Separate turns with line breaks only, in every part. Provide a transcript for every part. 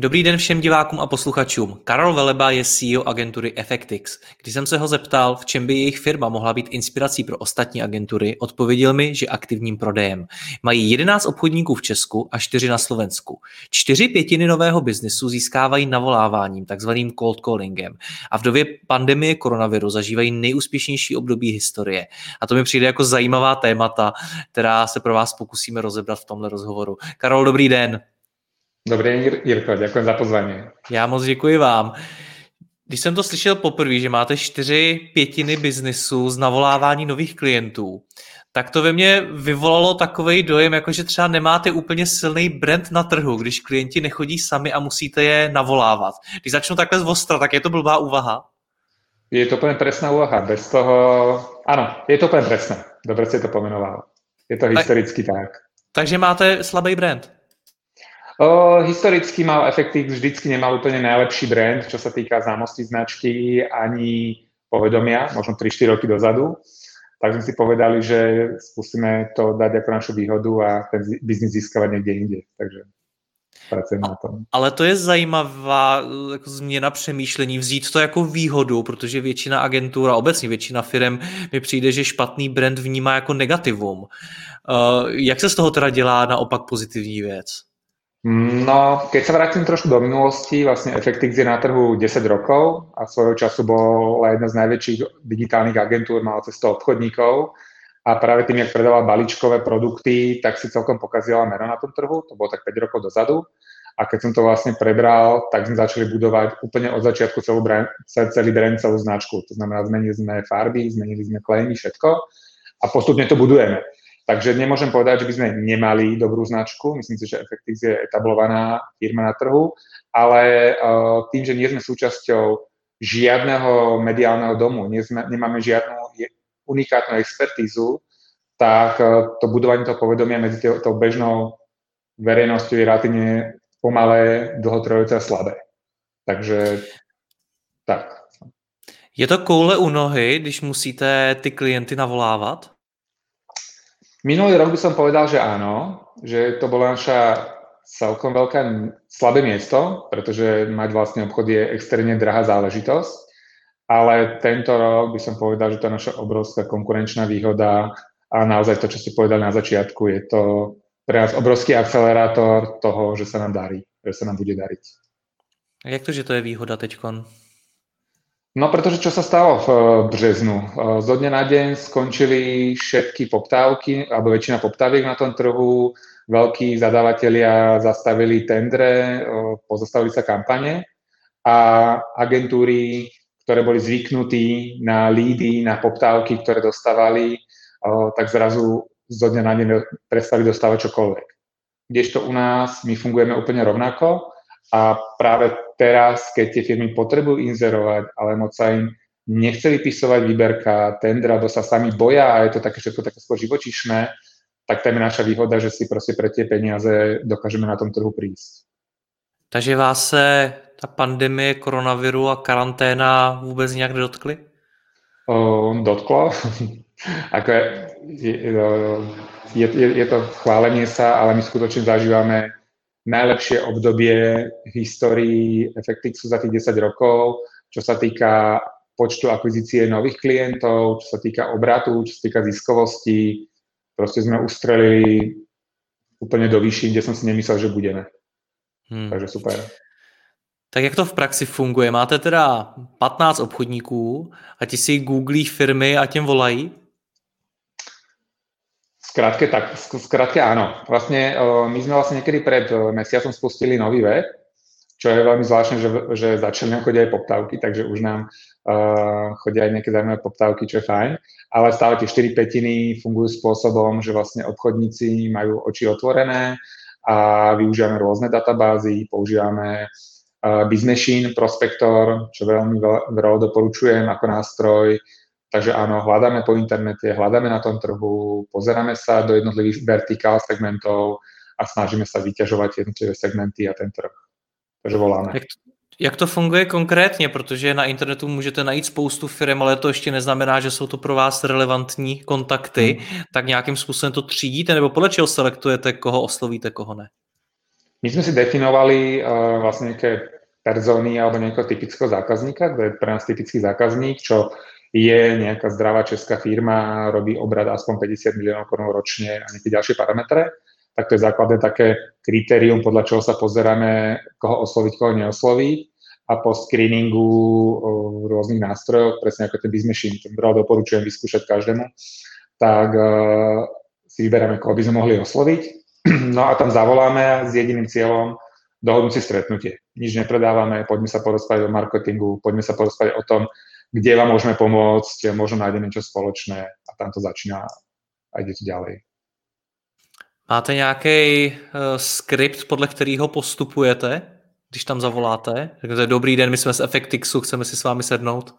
Dobrý den všem divákům a posluchačům. Karol Veleba je CEO agentury Effectix. Když jsem se ho zeptal, v čem by jejich firma mohla být inspirací pro ostatní agentury, odpověděl mi, že aktivním prodejem. Mají 11 obchodníků v Česku a 4 na Slovensku. Čtyři pětiny nového biznesu získávají navoláváním, takzvaným cold callingem. A v době pandemie koronaviru zažívají nejúspěšnější období historie. A to mi přijde jako zajímavá témata, která se pro vás pokusíme rozebrat v tomhle rozhovoru. Karol, dobrý den.
Dobrý den, Jirko, děkuji za pozvání.
Já moc děkuji vám. Když jsem to slyšel poprvé, že máte čtyři pětiny biznisu z navolávání nových klientů, tak to ve mně vyvolalo takový dojem, jako že třeba nemáte úplně silný brand na trhu, když klienti nechodí sami a musíte je navolávat. Když začnu takhle z ostra, tak je to blbá úvaha?
Je to úplně presná úvaha. Bez toho... Ano, je to úplně presné. Dobře si to pomenoval. Je to historicky tak. tak.
Takže máte slabý brand?
Historicky mal Effectix vždycky nemal úplne najlepší brand, čo sa týka známosti značky ani povedomia, možno 3-4 roky dozadu. Tak sme si povedali, že skúsime to dať ako našu výhodu a ten biznis získavať niekde inde. Takže pracujeme na tom.
Ale to je zajímavá jako změna přemýšlení, vzít to jako výhodu, protože většina agentur a obecně většina firm mi přijde, že špatný brand vnímá jako negativum. Uh, jak se z toho teda dělá naopak pozitivní věc?
No, keď sa vrátim trošku do minulosti, vlastne Effectix je na trhu 10 rokov a svojho času bola jedna z najväčších digitálnych agentúr, mala cez 100 obchodníkov a práve tým, jak predala balíčkové produkty, tak si celkom pokazila meno na tom trhu, to bolo tak 5 rokov dozadu. A keď som to vlastne prebral, tak sme začali budovať úplne od začiatku celú brand, celý brand, celú značku. To znamená, zmenili sme farby, zmenili sme klejmy, všetko a postupne to budujeme. Takže nemôžem povedať, že by sme nemali dobrú značku. Myslím si, že Effectix je etablovaná firma na trhu, ale uh, tým, že nie sme súčasťou žiadneho mediálneho domu, nie sme, nemáme žiadnu unikátnu expertízu, tak uh, to budovanie toho povedomia medzi tou bežnou verejnosťou je relatívne pomalé, dlhotrvajúce a slabé. Takže tak.
Je to koule u nohy, když musíte ty klienty navolávat?
Minulý rok by som povedal, že áno, že to bola naša celkom veľké slabé miesto, pretože mať vlastne obchod je extrémne drahá záležitosť, ale tento rok by som povedal, že to je naša obrovská konkurenčná výhoda a naozaj to, čo ste povedali na začiatku, je to pre nás obrovský akcelerátor toho, že sa nám darí, že sa nám bude dariť.
A jak to, že to je výhoda teďkon?
No pretože čo sa stalo v eh, březnu? Eh, zo dňa na deň skončili všetky poptávky, alebo väčšina poptáviek na tom trhu, veľkí zadávateľia zastavili tendre, eh, pozastavili sa kampane a agentúry, ktoré boli zvyknutí na lídy, na poptávky, ktoré dostávali, tak zrazu zo dňa na deň prestali dostávať čokoľvek. Kdežto u nás my fungujeme úplne rovnako, a práve teraz, keď tie firmy potrebujú inzerovať, ale moc sa im nechce vypisovať výberka, tendra, alebo sa sami boja a je to také všetko také skôr živočišné, tak to je naša výhoda, že si proste pre tie peniaze dokážeme na tom trhu prísť.
Takže vás se ta pandemie koronaviru a karanténa vůbec nějak nedotkly?
O, dotklo. Ako je, je, je, je to chválenie sa, ale my skutočne zažívame najlepšie obdobie v histórii Effectixu za tých 10 rokov, čo sa týka počtu akvizície nových klientov, čo sa týka obratu, čo sa týka ziskovosti. Proste sme ustrelili úplne do výši, kde som si nemyslel, že budeme. Hmm. Takže super.
Tak jak to v praxi funguje? Máte teda 15 obchodníků a ti si googlí firmy a těm volají?
Skrátke, tak, skrátke áno. Vlastne my sme vlastne niekedy pred mesiacom spustili nový web, čo je veľmi zvláštne, že, že začali chodiť aj poptávky, takže už nám uh, chodia aj nejaké zaujímavé poptávky, čo je fajn, ale stále tie 4 petiny fungujú spôsobom, že vlastne obchodníci majú oči otvorené a využívame rôzne databázy, používame uh, BizMachine, Prospektor, čo veľmi veľa doporučujem ako nástroj, Takže áno, hľadáme po internete, hľadáme na tom trhu, pozeráme sa do jednotlivých vertikál segmentov a snažíme sa vyťažovať jednotlivé segmenty a ten trh. Takže voláme.
Jak, jak to funguje konkrétně? Protože na internetu můžete najít spoustu firm, ale to ještě neznamená, že jsou to pro vás relevantní kontakty. Hmm. Tak nějakým způsobem to třídíte nebo podle čeho selektujete, koho oslovíte, koho ne?
My sme si definovali uh, vlastne nejaké persony alebo nejakého typického zákazníka, kto je pre nás typický zákazník, čo je nejaká zdravá česká firma, robí obrad aspoň 50 miliónov korun ročne a nejaké ďalšie parametre tak to je základné také kritérium, podľa čoho sa pozeráme, koho osloviť, koho neosloviť. A po screeningu v rôznych nástrojoch, presne ako ten BizMachine, ten veľmi doporučujem vyskúšať každému, tak uh, si vyberáme, koho by sme mohli osloviť. No a tam zavoláme s jediným cieľom dohodnúť si stretnutie. Nič nepredávame, poďme sa porozprávať o marketingu, poďme sa porozprávať o tom, kde vám môžeme pomôcť, možno nájdeme niečo spoločné a tam to začína a ide to ďalej.
Máte nějaký uh, skript, podle kterého postupujete, když tam zavoláte? Řeknete, dobrý den, my jsme z Effectixu, chceme si s vámi sednout.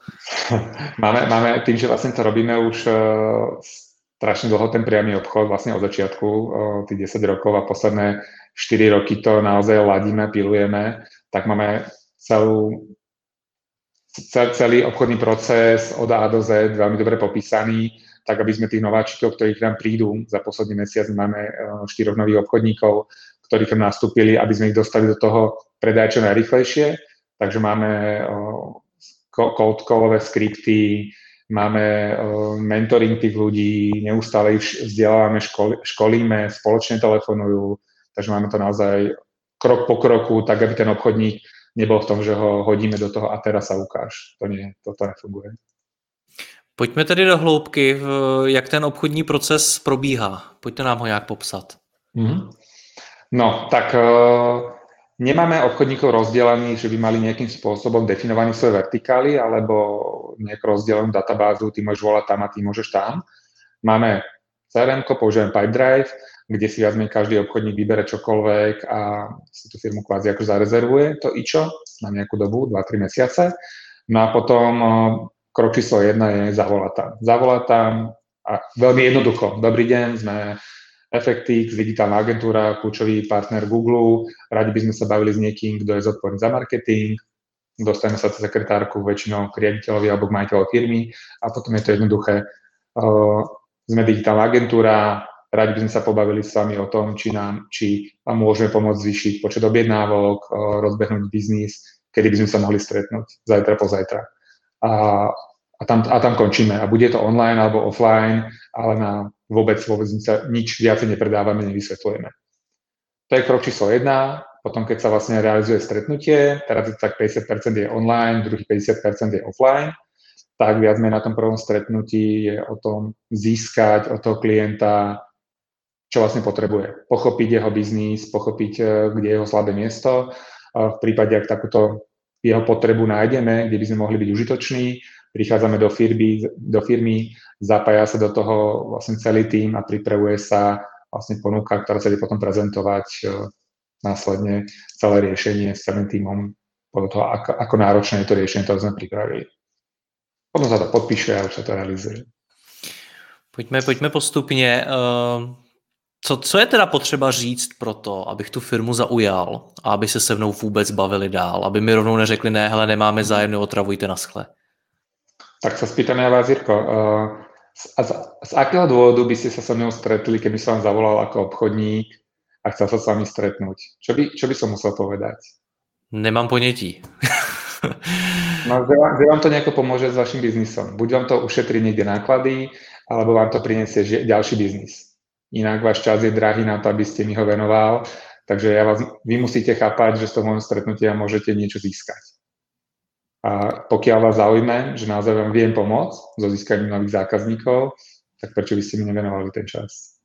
máme, máme tým, že vlastne to robíme už uh, strašne dlho ten priamy obchod, vlastne od začiatku, uh, tých 10 rokov a posledné 4 roky to naozaj ladíme, pilujeme, tak máme celú celý obchodný proces od A do Z veľmi dobre popísaný tak aby sme tých nováčikov, ktorí k nám prídu, za posledný mesiac máme eh, štyroch nových obchodníkov, ktorí k nám nastúpili, aby sme ich dostali do toho predaja čo najrychlejšie. Takže máme eh, cold callové skripty, máme eh, mentoring tých ľudí, neustále ich vzdelávame, školíme, spoločne telefonujú, takže máme to naozaj krok po kroku, tak aby ten obchodník nebol v tom, že ho hodíme do toho a teraz sa ukáž. To nie, toto nefunguje.
Pojďme tedy do hloubky, jak ten obchodní proces probíhá. Pojďte nám ho nějak popsat. Mm-hmm.
No, tak uh, nemáme obchodníkov rozdelených, že by mali nejakým spôsobom definovaný svoje vertikály alebo nejak rozdelenú databázu, ty môžeš volať tam a ty môžeš tam. Máme CRM, používame Pipedrive, kde si viac každý obchodník vybere čokoľvek a si tú firmu kvázi ako zarezervuje to ičo na nejakú dobu, 2-3 mesiace. No a potom krok číslo jedna je zavolať tam. Zavolať tam a veľmi jednoducho. Dobrý deň, sme Effectix, digitálna agentúra, kľúčový partner Google. Radi by sme sa bavili s niekým, kto je zodpovedný za marketing. Dostaneme sa cez sekretárku väčšinou k riaditeľovi alebo k majiteľovi firmy a potom je to jednoduché. Uh, sme digitálna agentúra, radi by sme sa pobavili s vami o tom, či nám, či môžeme pomôcť zvýšiť počet objednávok, uh, rozbehnúť biznis, kedy by sme sa mohli stretnúť, zajtra, pozajtra a, a, tam, a tam končíme. A bude to online alebo offline, ale na vôbec, vôbec nič viacej nepredávame, nevysvetľujeme. To je krok číslo jedna. Potom, keď sa vlastne realizuje stretnutie, teraz tak 50% je online, druhý 50% je offline, tak viac menej na tom prvom stretnutí je o tom získať od toho klienta, čo vlastne potrebuje. Pochopiť jeho biznis, pochopiť, eh, kde je jeho slabé miesto. V prípade, ak takúto jeho potrebu nájdeme, kde by sme mohli byť užitoční, prichádzame do firmy, do firmy, zapája sa do toho vlastne celý tým a pripravuje sa vlastne ponuka, ktorá sa ide potom prezentovať e, následne celé riešenie s celým týmom podľa toho, ako, ako náročné je to riešenie, ktoré sme pripravili. Potom sa to podpíše a už sa to realizuje.
Pojďme, pojďme postupně. Uh co, co je teda potřeba říct pro to, abych tu firmu zaujal a aby se se mnou vůbec bavili dál, aby mi rovnou neřekli, ne, hele, nemáme zájem, neotravujte na schle.
Tak sa spýtam ja vás, Jirko, uh, z, z, z akého dôvodu by ste sa so mnou stretli, keby som vám zavolal ako obchodník a chcel sa s vami stretnúť? Čo by, čo by som musel povedať?
Nemám ponětí.
no, že vám, že vám to nejako pomôže s vašim biznisom. Buď vám to ušetrí niekde náklady, alebo vám to priniesie ďalší biznis inak váš čas je drahý na to, aby ste mi ho venoval, takže ja vás, vy musíte chápať, že z toho môjho stretnutia môžete niečo získať. A pokiaľ vás zaujme, že naozaj vám viem pomôcť so získaním nových zákazníkov, tak prečo by ste mi nevenovali ten čas?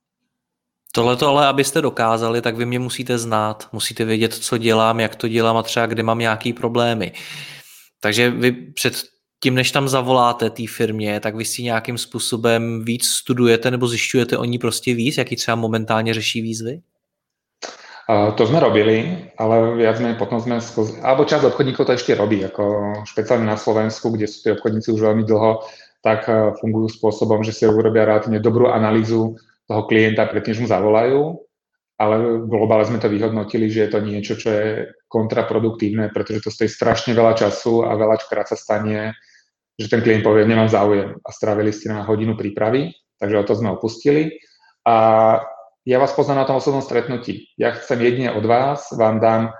Tohle to ale, abyste dokázali, tak vy mě musíte znát, musíte vědět, co dělám, jak to dělám a třeba kde mám nějaký problémy. Takže vy před tím, než tam zavoláte té firmě, tak vy si nějakým způsobem víc studujete nebo zjišťujete o ní prostě víc, jaký třeba momentálně řeší výzvy?
To sme robili, ale viac menej potom sme skozi, alebo časť obchodníkov to ešte robí, ako špeciálne na Slovensku, kde sú tie obchodníci už veľmi dlho, tak e, fungujú spôsobom, že si urobia relatívne dobrú analýzu toho klienta predtým, než mu zavolajú, ale v globále sme to vyhodnotili, že je to niečo, čo je kontraproduktívne, pretože to stojí strašne veľa času a veľačkrát sa stane, že ten klient povie, nemám záujem a strávili ste na hodinu prípravy, takže o to sme opustili. A ja vás poznám na tom osobnom stretnutí. Ja chcem jedine od vás, vám dám,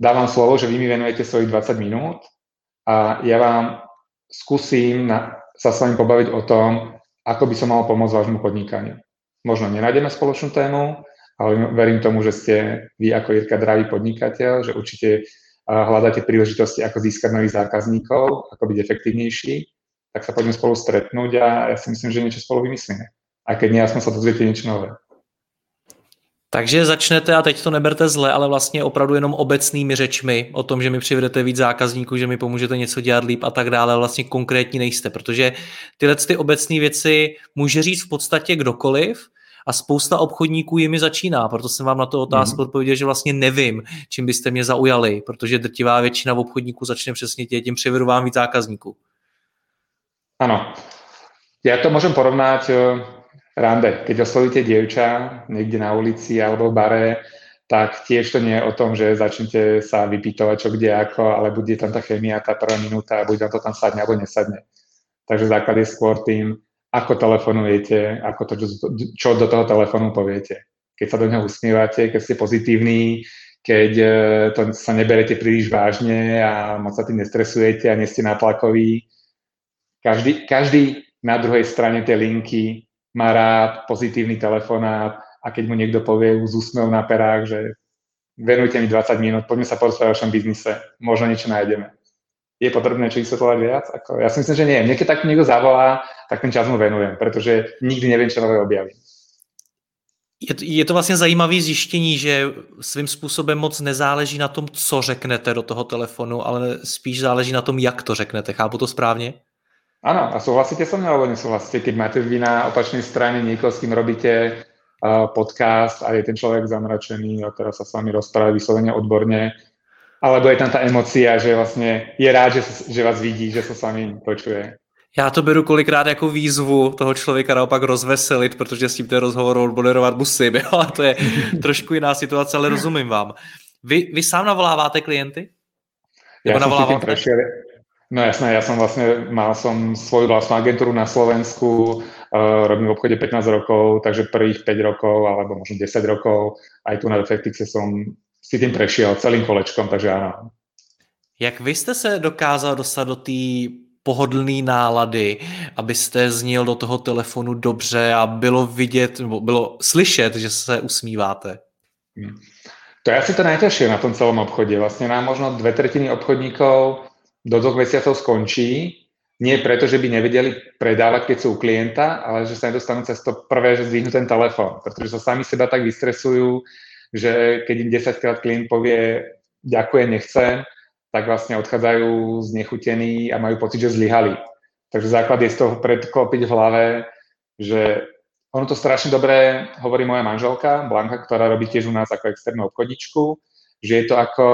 dávam slovo, že vy mi venujete svojich 20 minút a ja vám skúsim na, sa s vami pobaviť o tom, ako by som mal pomôcť vášmu podnikaniu. Možno nenájdeme spoločnú tému, ale verím tomu, že ste vy ako Jirka dravý podnikateľ, že určite hľadáte príležitosti, ako získať nových zákazníkov, ako byť efektívnejší, tak sa poďme spolu stretnúť a ja si myslím, že niečo spolu vymyslíme. A keď nie, aspoň sa dozviete niečo nové.
Takže začnete, a teď to neberte zle, ale vlastně opravdu jenom obecnými řečmi o tom, že mi přivedete víc zákazníků, že mi pomůžete něco dělat líp a tak dále, ale vlastně konkrétní nejste, protože tyhle ty obecné věci může říct v podstatě kdokoliv, a spousta obchodníků jimi začíná, proto jsem vám na to otázku mm. odpověděl, že vlastně nevím, čím byste mě zaujali, protože drtivá většina obchodníků začne přesně tím přivedu vám víc zákazníků.
Ano, ja to môžem porovnať rande. Keď oslovíte dievča niekde na ulici alebo v bare, tak tiež to nie je o tom, že začnete sa vypýtovať čo kde ako, ale bude tam tá chemia, tá prvá minúta a bude vám to tam sadne alebo nesadne. Takže základ je skôr tým, ako telefonujete, ako to, čo do toho telefónu poviete. Keď sa do neho usmievate, keď ste pozitívni, keď e, to sa neberete príliš vážne a moc sa tým nestresujete a nie ste natlakoví. Každý, každý na druhej strane tej linky má rád pozitívny telefonát a keď mu niekto povie s úsmevom na perách, že venujte mi 20 minút, poďme sa porozprávať o vašom biznise, možno niečo nájdeme. Je potrebné čo vysvetľovať viac? Ako, ja si myslím, že nie. Mne keď tak niekto zavolá, tak ten čas mu venujem, pretože nikdy neviem, čo nové objavím.
Je, je to vlastně zajímavé zjištění, že svým způsobem moc nezáleží na tom, co řeknete do toho telefonu, ale spíš záleží na tom, jak to řeknete. Chápu to správně?
Áno, a súhlasíte so mnou, alebo nesúhlasíte, keď máte vy na opačnej strane niekoho, s kým robíte uh, podcast a je ten človek zamračený a teraz sa s vami rozpráva vyslovene odborne, alebo je tam tá emocia, že vlastne je rád, že, že vás vidí, že sa s vami počuje.
Já to beru kolikrát jako výzvu toho člověka naopak rozveselit, protože s tím ten rozhovor odmoderovat musím, jo? to je trošku jiná situace, ale rozumím vám. Vy, vy sám navoláváte klienty?
Ja som si tým prešiel, No jasné, ja som vlastne, mal som svoju vlastnú agentúru na Slovensku, uh, robím v obchode 15 rokov, takže prvých 5 rokov, alebo možno 10 rokov, aj tu na Defectixe som si tým prešiel celým kolečkom, takže áno.
Jak vy jste se dokázal dostat do té pohodlné nálady, abyste zněl do toho telefonu dobře a bylo vidět, nebo bylo slyšet, že se usmíváte? Hmm.
To je asi to najťažšie na tom celom obchode. Vlastne nám možno dve tretiny obchodníkov do dvoch mesiacov skončí. Nie preto, že by nevedeli predávať, keď sú u klienta, ale že sa nedostanú cez to prvé, že zdvihnú ten telefón, pretože sa sami seba tak vystresujú, že keď im 10 krát klient povie ďakujem, nechcem, tak vlastne odchádzajú znechutení a majú pocit, že zlyhali. Takže základ je z toho predklopiť v hlave, že ono to strašne dobre hovorí moja manželka, Blanka, ktorá robí tiež u nás ako externú obchodičku, že je to ako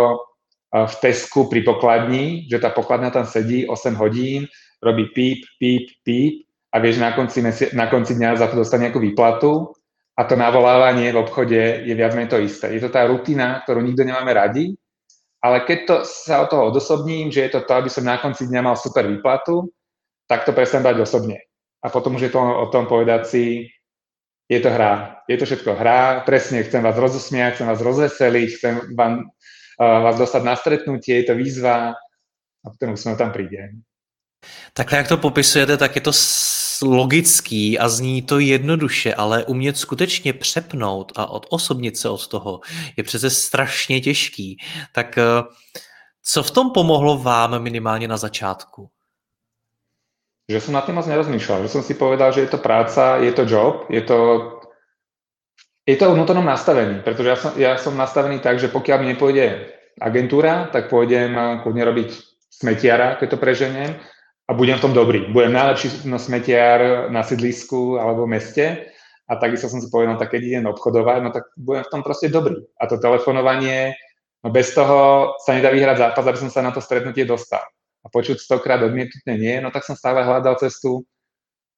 v Tesku pri pokladni, že tá pokladňa tam sedí 8 hodín, robí píp, píp, píp a vieš, na konci, na konci dňa za to dostane nejakú výplatu a to navolávanie v obchode je viac menej to isté. Je to tá rutina, ktorú nikto nemáme radi, ale keď to, sa od toho odosobním, že je to to, aby som na konci dňa mal super výplatu, tak to presne dať osobne. A potom už je to o tom povedať si, je to hra. Je to všetko hra, presne chcem vás rozosmiať, chcem vás rozveseliť, chcem vám vás dostať na stretnutie, je to výzva a ten úsměv tam přijde.
Takhle, jak to popisujete, tak je to logický a zní to jednoduše, ale umět skutečně přepnout a odosobnit se od toho je přece strašně těžký. Tak eh, co v tom pomohlo vám minimálně na začátku?
Že som na tým moc nerozmýšľal, že som si povedal, že je to práca, je to job, je to Je to o vnútornom nastavení, pretože ja som, ja som nastavený tak, že pokiaľ mi nepôjde agentúra, tak pôjdem kľudne robiť smetiara, keď to preženiem, a budem v tom dobrý. Budem najlepší no, smetiar na sídlisku alebo v meste a takisto som si povedal, tak keď idem obchodovať, no tak budem v tom proste dobrý. A to telefonovanie, no bez toho sa nedá vyhrať zápas, aby som sa na to stretnutie dostal. A počuť stokrát odmietnutie nie, no tak som stále hľadal cestu,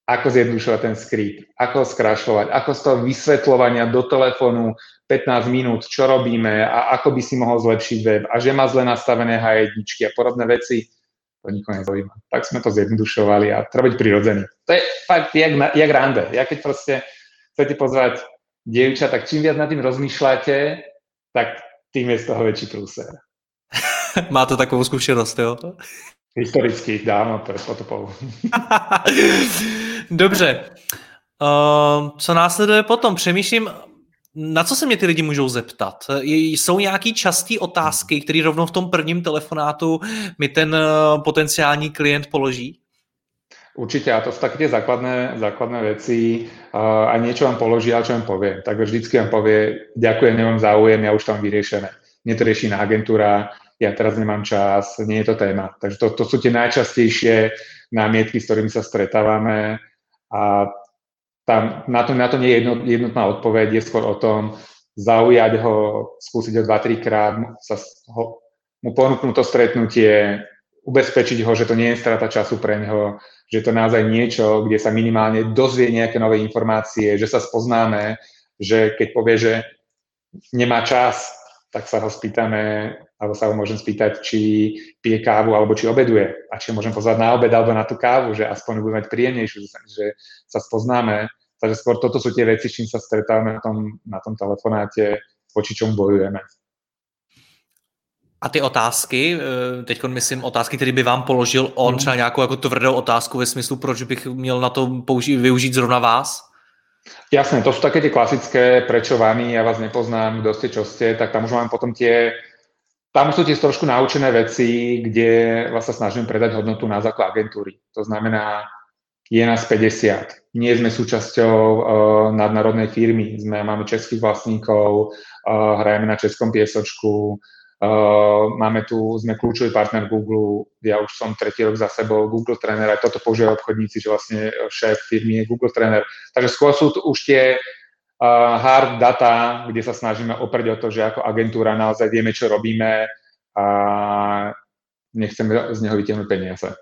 ako zjednodušovať ten script, ako ho skrašľovať, ako z toho vysvetľovania do telefónu 15 minút, čo robíme a ako by si mohol zlepšiť web a že má zle nastavené h a podobné veci to nikoho nezaujíma. Tak sme to zjednodušovali a treba byť prirodzený. To je fakt jak, jak rande. Ja keď proste chcete pozvať dievča, tak čím viac nad tým rozmýšľate, tak tým je z toho väčší prúser.
Máte takovou zkušenost, jo?
Historicky, dávno, pred potopou.
Dobře. Uh, co následuje potom? Přemýšlím, na co se mě ty lidi můžou zeptat? Jsou nějaký častý otázky, které rovnou v tom prvním telefonátu mi ten eh, potenciální klient položí?
Určite, a to sú také tie základné, základné veci. Uh, a niečo vám položí, ale čo vám povie. Tak vždycky vám povie, ďakujem, nemám záujem, ja už tam vyriešené. Mne to rieši na agentúra, ja teraz nemám čas, nie je to téma. Takže to, to sú tie najčastejšie námietky, s ktorými sa stretávame a tam, na, to, na to nie je jedno, jednotná odpoveď, je skôr o tom zaujať ho, skúsiť ho 2-3 krát, sa ho, mu ponúknuť to stretnutie, ubezpečiť ho, že to nie je strata času pre neho, že to naozaj niečo, kde sa minimálne dozvie nejaké nové informácie, že sa spoznáme, že keď povie, že nemá čas, tak sa ho spýtame, alebo sa ho môžem spýtať, či pije kávu, alebo či obeduje. A či ho môžem pozvať na obed, alebo na tú kávu, že aspoň bude mať príjemnejšiu, že sa spoznáme. Takže skôr toto sú tie veci, s čím sa stretávame na tom, na tom telefonáte, voči čomu bojujeme.
A ty otázky, eh, teď myslím otázky, které by vám položil on, hmm. třeba nějakou jako tvrdou otázku ve smyslu, proč bych měl na to použi- využít zrovna vás?
Jasné, to sú také tie klasické, prečo vami, ja vás nepoznám, kto ste, čo ste, tak tam už mám potom tie, tam sú tie trošku naučené veci, kde sa snažím predať hodnotu na základ agentúry. To znamená, je nás 50. Nie sme súčasťou uh, nadnárodnej firmy, sme, máme českých vlastníkov, uh, hrajeme na českom piesočku, Uh, máme tu, sme kľúčový partner Google, ja už som tretí rok za sebou Google tréner, aj toto používajú obchodníci, že vlastne šéf firmy je Google tréner. Takže skôr sú už tie hard data, kde sa snažíme oprieť o to, že ako agentúra naozaj vieme, čo robíme a nechceme z neho vytiahnuť peniaze.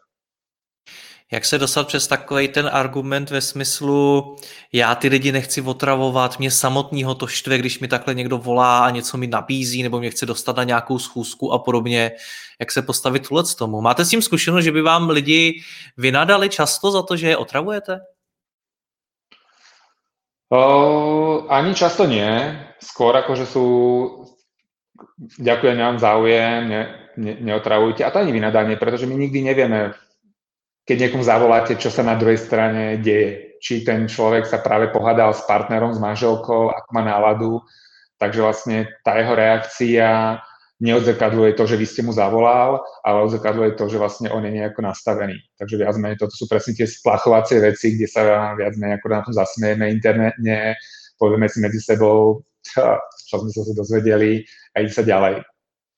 Jak se dostat přes takový ten argument ve smyslu, já ty lidi nechci otravovat, mě samotného to štve, když mi takhle někdo volá a něco mi nabízí, nebo mě chce dostat na nějakou schůzku a podobně. Jak se postavit tuhle tomu? Máte s tím zkušenost, že by vám lidi vynadali často za to, že je otravujete?
Ani často nie. Skôr ako, že sú ďakujem, nemám záujem, ne, ne, neotravujte. A to ani vynadanie, pretože my nikdy nevieme, keď niekomu zavoláte, čo sa na druhej strane deje. Či ten človek sa práve pohádal s partnerom, s manželkou, ako má náladu. Takže vlastne tá jeho reakcia neodzrkadluje to, že vy ste mu zavolal, ale odzrkadluje to, že vlastne on je nejako nastavený. Takže viac menej toto sú presne tie splachovacie veci, kde sa viac menej ako na tom zasmieme internetne, povieme si medzi sebou, čo sme sa dozvedeli a ide sa ďalej.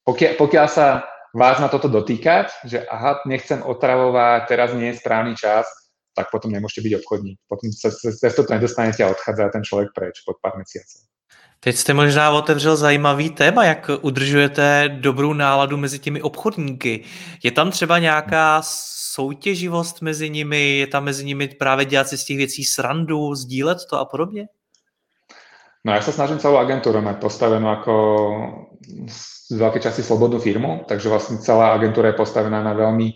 Pokiaľ, pokiaľ sa vás na toto dotýkať, že aha, nechcem otravovať, teraz nie je správny čas, tak potom nemôžete byť obchodník. Potom sa cez to nedostanete a odchádza ten člověk preč pod pár měsíců.
Teď jste možná otevřel zajímavý téma, jak udržujete dobrou náladu mezi těmi obchodníky. Je tam třeba nějaká soutěživost mezi nimi, je tam mezi nimi právě dělat si z těch věcí srandu, sdílet to a podobně?
No ja sa snažím celú agentúru mať postavenú ako z veľkej časti slobodnú firmu, takže vlastne celá agentúra je postavená na veľmi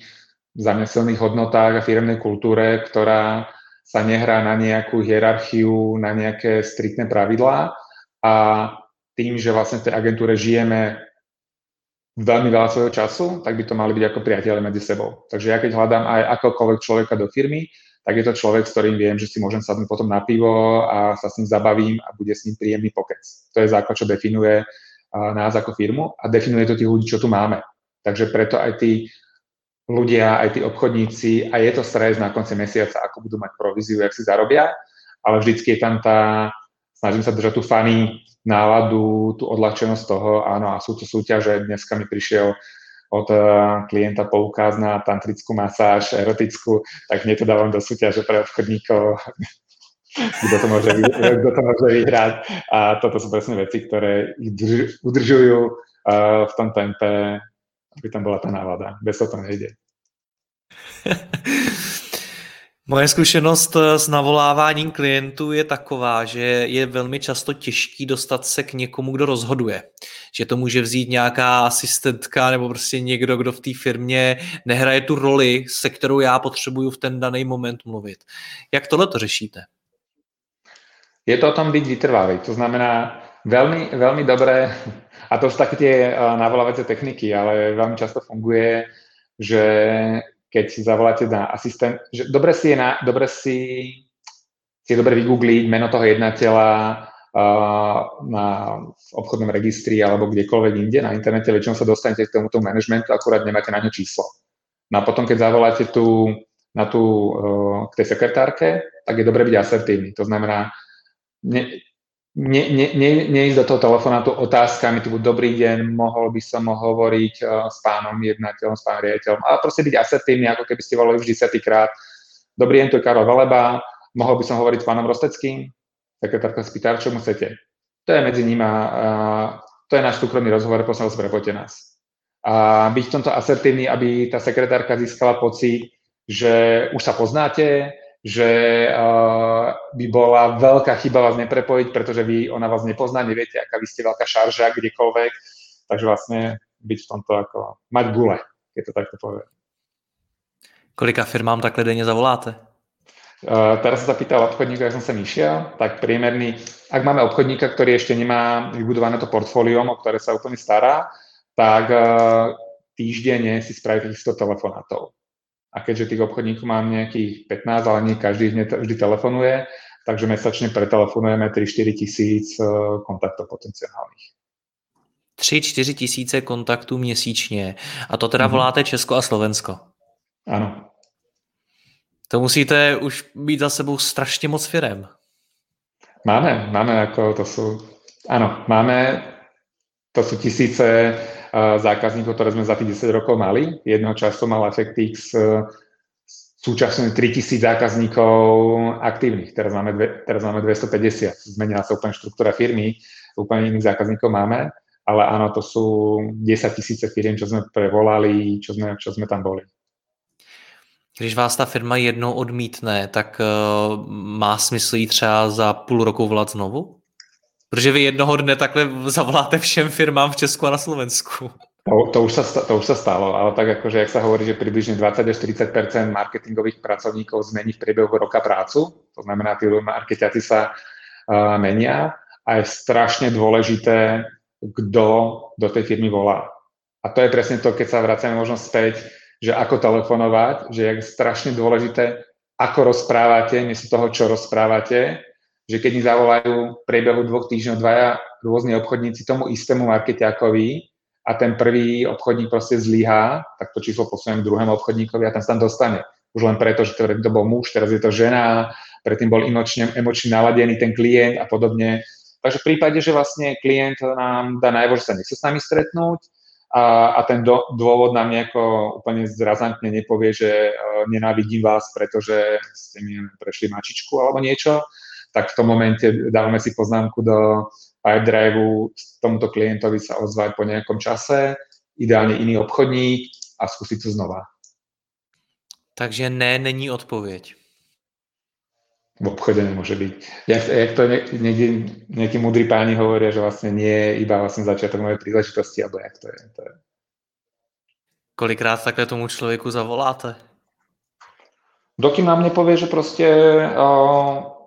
zamyselných hodnotách a firmnej kultúre, ktorá sa nehrá na nejakú hierarchiu, na nejaké striktné pravidlá a tým, že vlastne v tej agentúre žijeme veľmi veľa svojho času, tak by to mali byť ako priateľe medzi sebou. Takže ja keď hľadám aj akokoľvek človeka do firmy, tak je to človek, s ktorým viem, že si môžem sadnúť potom na pivo a sa s ním zabavím a bude s ním príjemný pokec. To je základ, čo definuje nás ako firmu a definuje to tých ľudí, čo tu máme. Takže preto aj tí ľudia, aj tí obchodníci, a je to stres na konci mesiaca, ako budú mať províziu, jak si zarobia, ale vždycky je tam tá snažím sa držať tú funny náladu, tú odľahčenosť toho, áno, a sú to súťaže. Dneska mi prišiel od eh, klienta poukaz na tantrickú masáž, erotickú, tak mne to dávam do súťaže pre obchodníkov, kto to môže, kto to môže vyhrať. A toto sú presne veci, ktoré ich udržujú uh, v tom tempe, aby tam bola tá nálada. Bez toho to nejde.
Moje zkušenost eh, s navoláváním klientů je taková, že je velmi často těžký dostat se k někomu, kdo rozhoduje. Že to může vzít nějaká asistentka nebo prostě někdo, kdo v té firmě nehraje tu roli, se kterou já potřebuju v ten daný moment mluvit. Jak tohle to řešíte?
Je to o tom byť vytrvalý. To znamená, veľmi, veľmi dobré, a to sú také tie eh, navolávacie techniky, ale veľmi často funguje, že keď si zavoláte na asistent, že dobre si je, na, dobre si, si dobre vygoogliť meno toho jednateľa uh, na v obchodnom registri alebo kdekoľvek inde na internete, väčšinou sa dostanete k tomuto managementu, akurát nemáte na ňo číslo. No a potom, keď zavoláte tu, na tú, uh, k tej sekretárke, tak je dobre byť asertívny. To znamená, ne, ne, ne, ne, neísť do toho telefonátu otázkami typu dobrý deň, mohol by som hovoriť uh, s pánom jednateľom, s pánom riaditeľom, ale proste byť asertívny, ako keby ste volali už krát. Dobrý deň, to je Karol Veleba, mohol by som hovoriť s pánom Rosteckým? Sekretárka spýta, čo mu chcete? To je medzi nimi, uh, to je náš súkromný rozhovor, prosím vás, prepojte nás. A byť v tomto asertívny, aby tá sekretárka získala pocit, že už sa poznáte, že uh, by bola veľká chyba vás neprepojiť, pretože vy, ona vás nepozná, neviete, aká vy ste veľká šarža kdekoľvek, takže vlastne byť v tomto ako, mať gule, keď to takto poviem.
Kolika firmám takhle denně zavoláte?
Uh, teraz sa zapýtal obchodníka, jak som sem išiel, tak priemerný, ak máme obchodníka, ktorý ešte nemá vybudované to portfólium, o ktoré sa úplne stará, tak uh, týždenne si spraví 100 telefonátov a keďže tých obchodníkov mám nejakých 15, ale nie každý vždy telefonuje, takže mesačne pretelefonujeme 3-4 tisíc e, kontaktov potenciálnych.
3-4 tisíce kontaktů měsíčně. A to teda mm-hmm. voláte Česko a Slovensko.
Ano.
To musíte už být za sebou strašně moc firem.
Máme, máme, jako to sú, áno, máme, to sú tisíce zákazníkov, ktoré sme za tých 10 rokov mali. Jedného času mal e, súčasne 3000 zákazníkov aktívnych. Teraz máme, dve, teraz máme 250. Zmenila sa úplne štruktúra firmy, úplne iných zákazníkov máme, ale áno, to sú 10 tisíce firiem, čo sme prevolali, čo sme, čo sme tam boli.
Když vás ta firma jednou odmítne, tak uh, má smysl jí třeba za půl roku volat znovu? Protože vy jednoho dne takhle zavoláte všem firmám v Česku a na Slovensku.
To, to, už sa, to už sa stalo, ale tak akože, jak sa hovorí, že približne 20 až 40 marketingových pracovníkov zmení v priebehu roka prácu, to znamená, tí marketiaci sa uh, menia a je strašne dôležité, kto do tej firmy volá. A to je presne to, keď sa vracame možno späť, že ako telefonovať, že je strašne dôležité, ako rozprávate, miesto toho, čo rozprávate, že keď mi zavolajú v priebehu dvoch týždňov dvaja rôzni obchodníci tomu istému marketiakovi a ten prvý obchodník proste zlyhá, tak to číslo posuniem druhému obchodníkovi a ten sa tam dostane. Už len preto, že to bol muž, teraz je to žena, predtým bol emočne, emočne naladený ten klient a podobne. Takže v prípade, že vlastne klient nám dá najavo, že sa nechce s nami stretnúť a, a ten do, dôvod nám nejako úplne zrazantne nepovie, že uh, nenávidím vás, pretože ste mi prešli mačičku alebo niečo, tak v tom momente dávame si poznámku do Pipedrive tomuto klientovi sa ozvať po nejakom čase, ideálne iný obchodník a skúsiť to znova.
Takže ne není odpověď.
V obchode nemôže byť. Jak, jak to niekde nejakí múdri páni hovoria, že vlastne nie je iba vlastne začiatok mojej príležitosti, alebo jak to je. To je.
Kolikrát takhle tomu človeku zavoláte?
Dokým nám nepovie, že proste uh,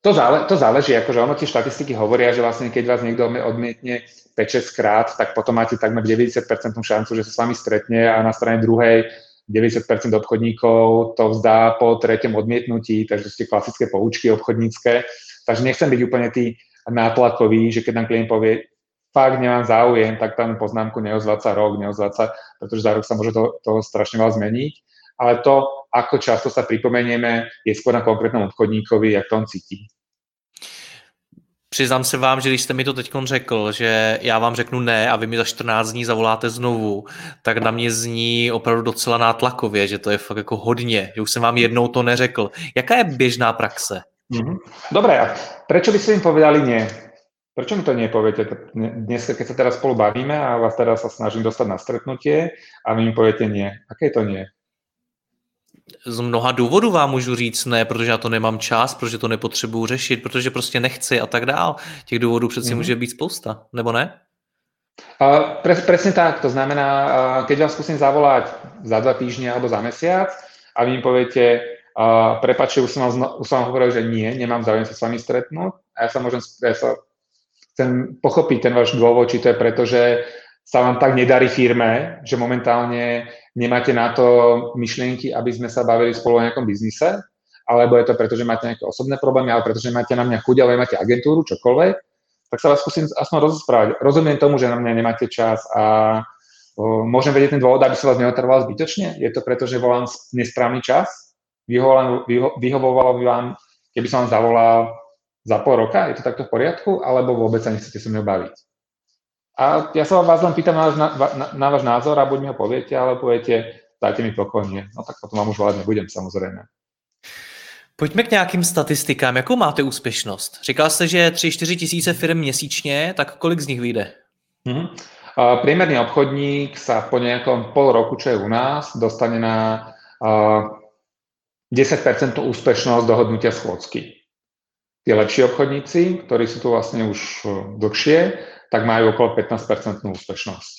to, zále, to záleží, akože ono tie štatistiky hovoria, že vlastne keď vás niekto odmietne 5-6 krát, tak potom máte takmer 90% šancu, že sa s vami stretne a na strane druhej 90% obchodníkov to vzdá po treťom odmietnutí, takže ste klasické poučky obchodnícke. Takže nechcem byť úplne tý nátlakový, že keď nám klient povie, fakt nemám záujem, tak tam poznámku neozvať sa rok, neozvať sa, pretože za rok sa môže to, to strašne veľa zmeniť ale to, ako často sa pripomenieme, je skôr na konkrétnom obchodníkovi, jak to on cíti.
Přiznám se vám, že když jste mi to teď řekl, že já vám řeknu ne a vy mi za 14 dní zavoláte znovu, tak na mě zní opravdu docela nátlakově, že to je fakt jako hodně, že už jsem vám jednou to neřekl. Jaká je běžná praxe?
Mm-hmm. Dobre, a prečo by ste im povedali nie? Prečo mi to nie poviete? Dnes, keď sa teraz spolu bavíme a vás teraz sa snažím dostať na stretnutie a vy mi poviete nie. Aké to nie?
Z mnoha důvodů vám můžu říct ne, protože já to nemám čas, protože to nepotřebuju řešit, protože prostě nechci a tak dál. Těch důvodů přeci mm. může být spousta, nebo ne?
Uh, pre, presne tak, to znamená, uh, keď vás skúsim zavolať za dva týždne alebo za mesiac a vy mi poviete, uh, prepáčte, už som vám, už som vám hovoril, že nie, nemám záujem sa s vami stretnúť a ja sa môžem, ja sa chcem pochopiť ten váš dôvod, či to je preto, že sa vám tak nedarí firme, že momentálne nemáte na to myšlienky, aby sme sa bavili spolu o nejakom biznise, alebo je to preto, že máte nejaké osobné problémy, alebo preto, že máte na mňa chuť, alebo máte agentúru, čokoľvek, tak sa vás skúsim aspoň rozprávať. Rozumiem tomu, že na mňa nemáte čas a o, môžem vedieť ten dôvod, aby som vás neotrval zbytočne? Je to preto, že volám nesprávny čas? Vyhovovalo, vyho, vyhovovalo by vám, keby som vám zavolal za pol roka? Je to takto v poriadku? Alebo vôbec sa nechcete so mnou baviť? A ja sa vás len pýtam na, na, na, na váš názor a buď mi ho poviete, ale poviete, dajte mi pokojne. No tak potom vám už volať nebudem samozrejme.
Pojďme k nějakým statistikám. Jakou máte úspěšnost? Říkal jste, že 3-4 tisíce firm měsíčně, tak kolik z nich vyjde?
Mm-hmm. Uh, priemerný obchodník sa po nejakom pol roku, čo je u nás, dostane na uh, 10% úspešnosť dohodnutia schôdzky. Tí lepší obchodníci, ktorí sú tu vlastne už dlhšie, tak majú okolo 15% úspešnosť.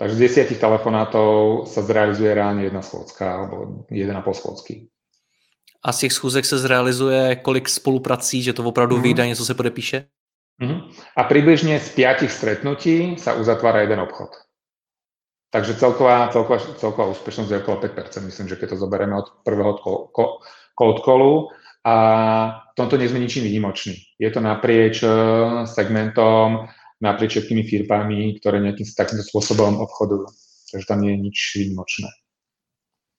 Takže z desiatich telefonátov sa zrealizuje reálne jedna schôdzka alebo 1,5 schôdzky.
A z těch schůzek se zrealizuje kolik spoluprací, že to opravdu mm-hmm. vyjde, něco se podepíše?
Mm-hmm. A približne z piatich stretnutí sa uzatvára jeden obchod. Takže celková, celková, celková úspešnosť je okolo 5%. Myslím, že keď to zoberieme od prvého cold callu, a v tomto nie sme ničím výnimoční. Je to naprieč eh, segmentom, naprieč všetkými firmami, ktoré nejakým takýmto spôsobom obchodujú. Takže tam nie je nič výnimočné.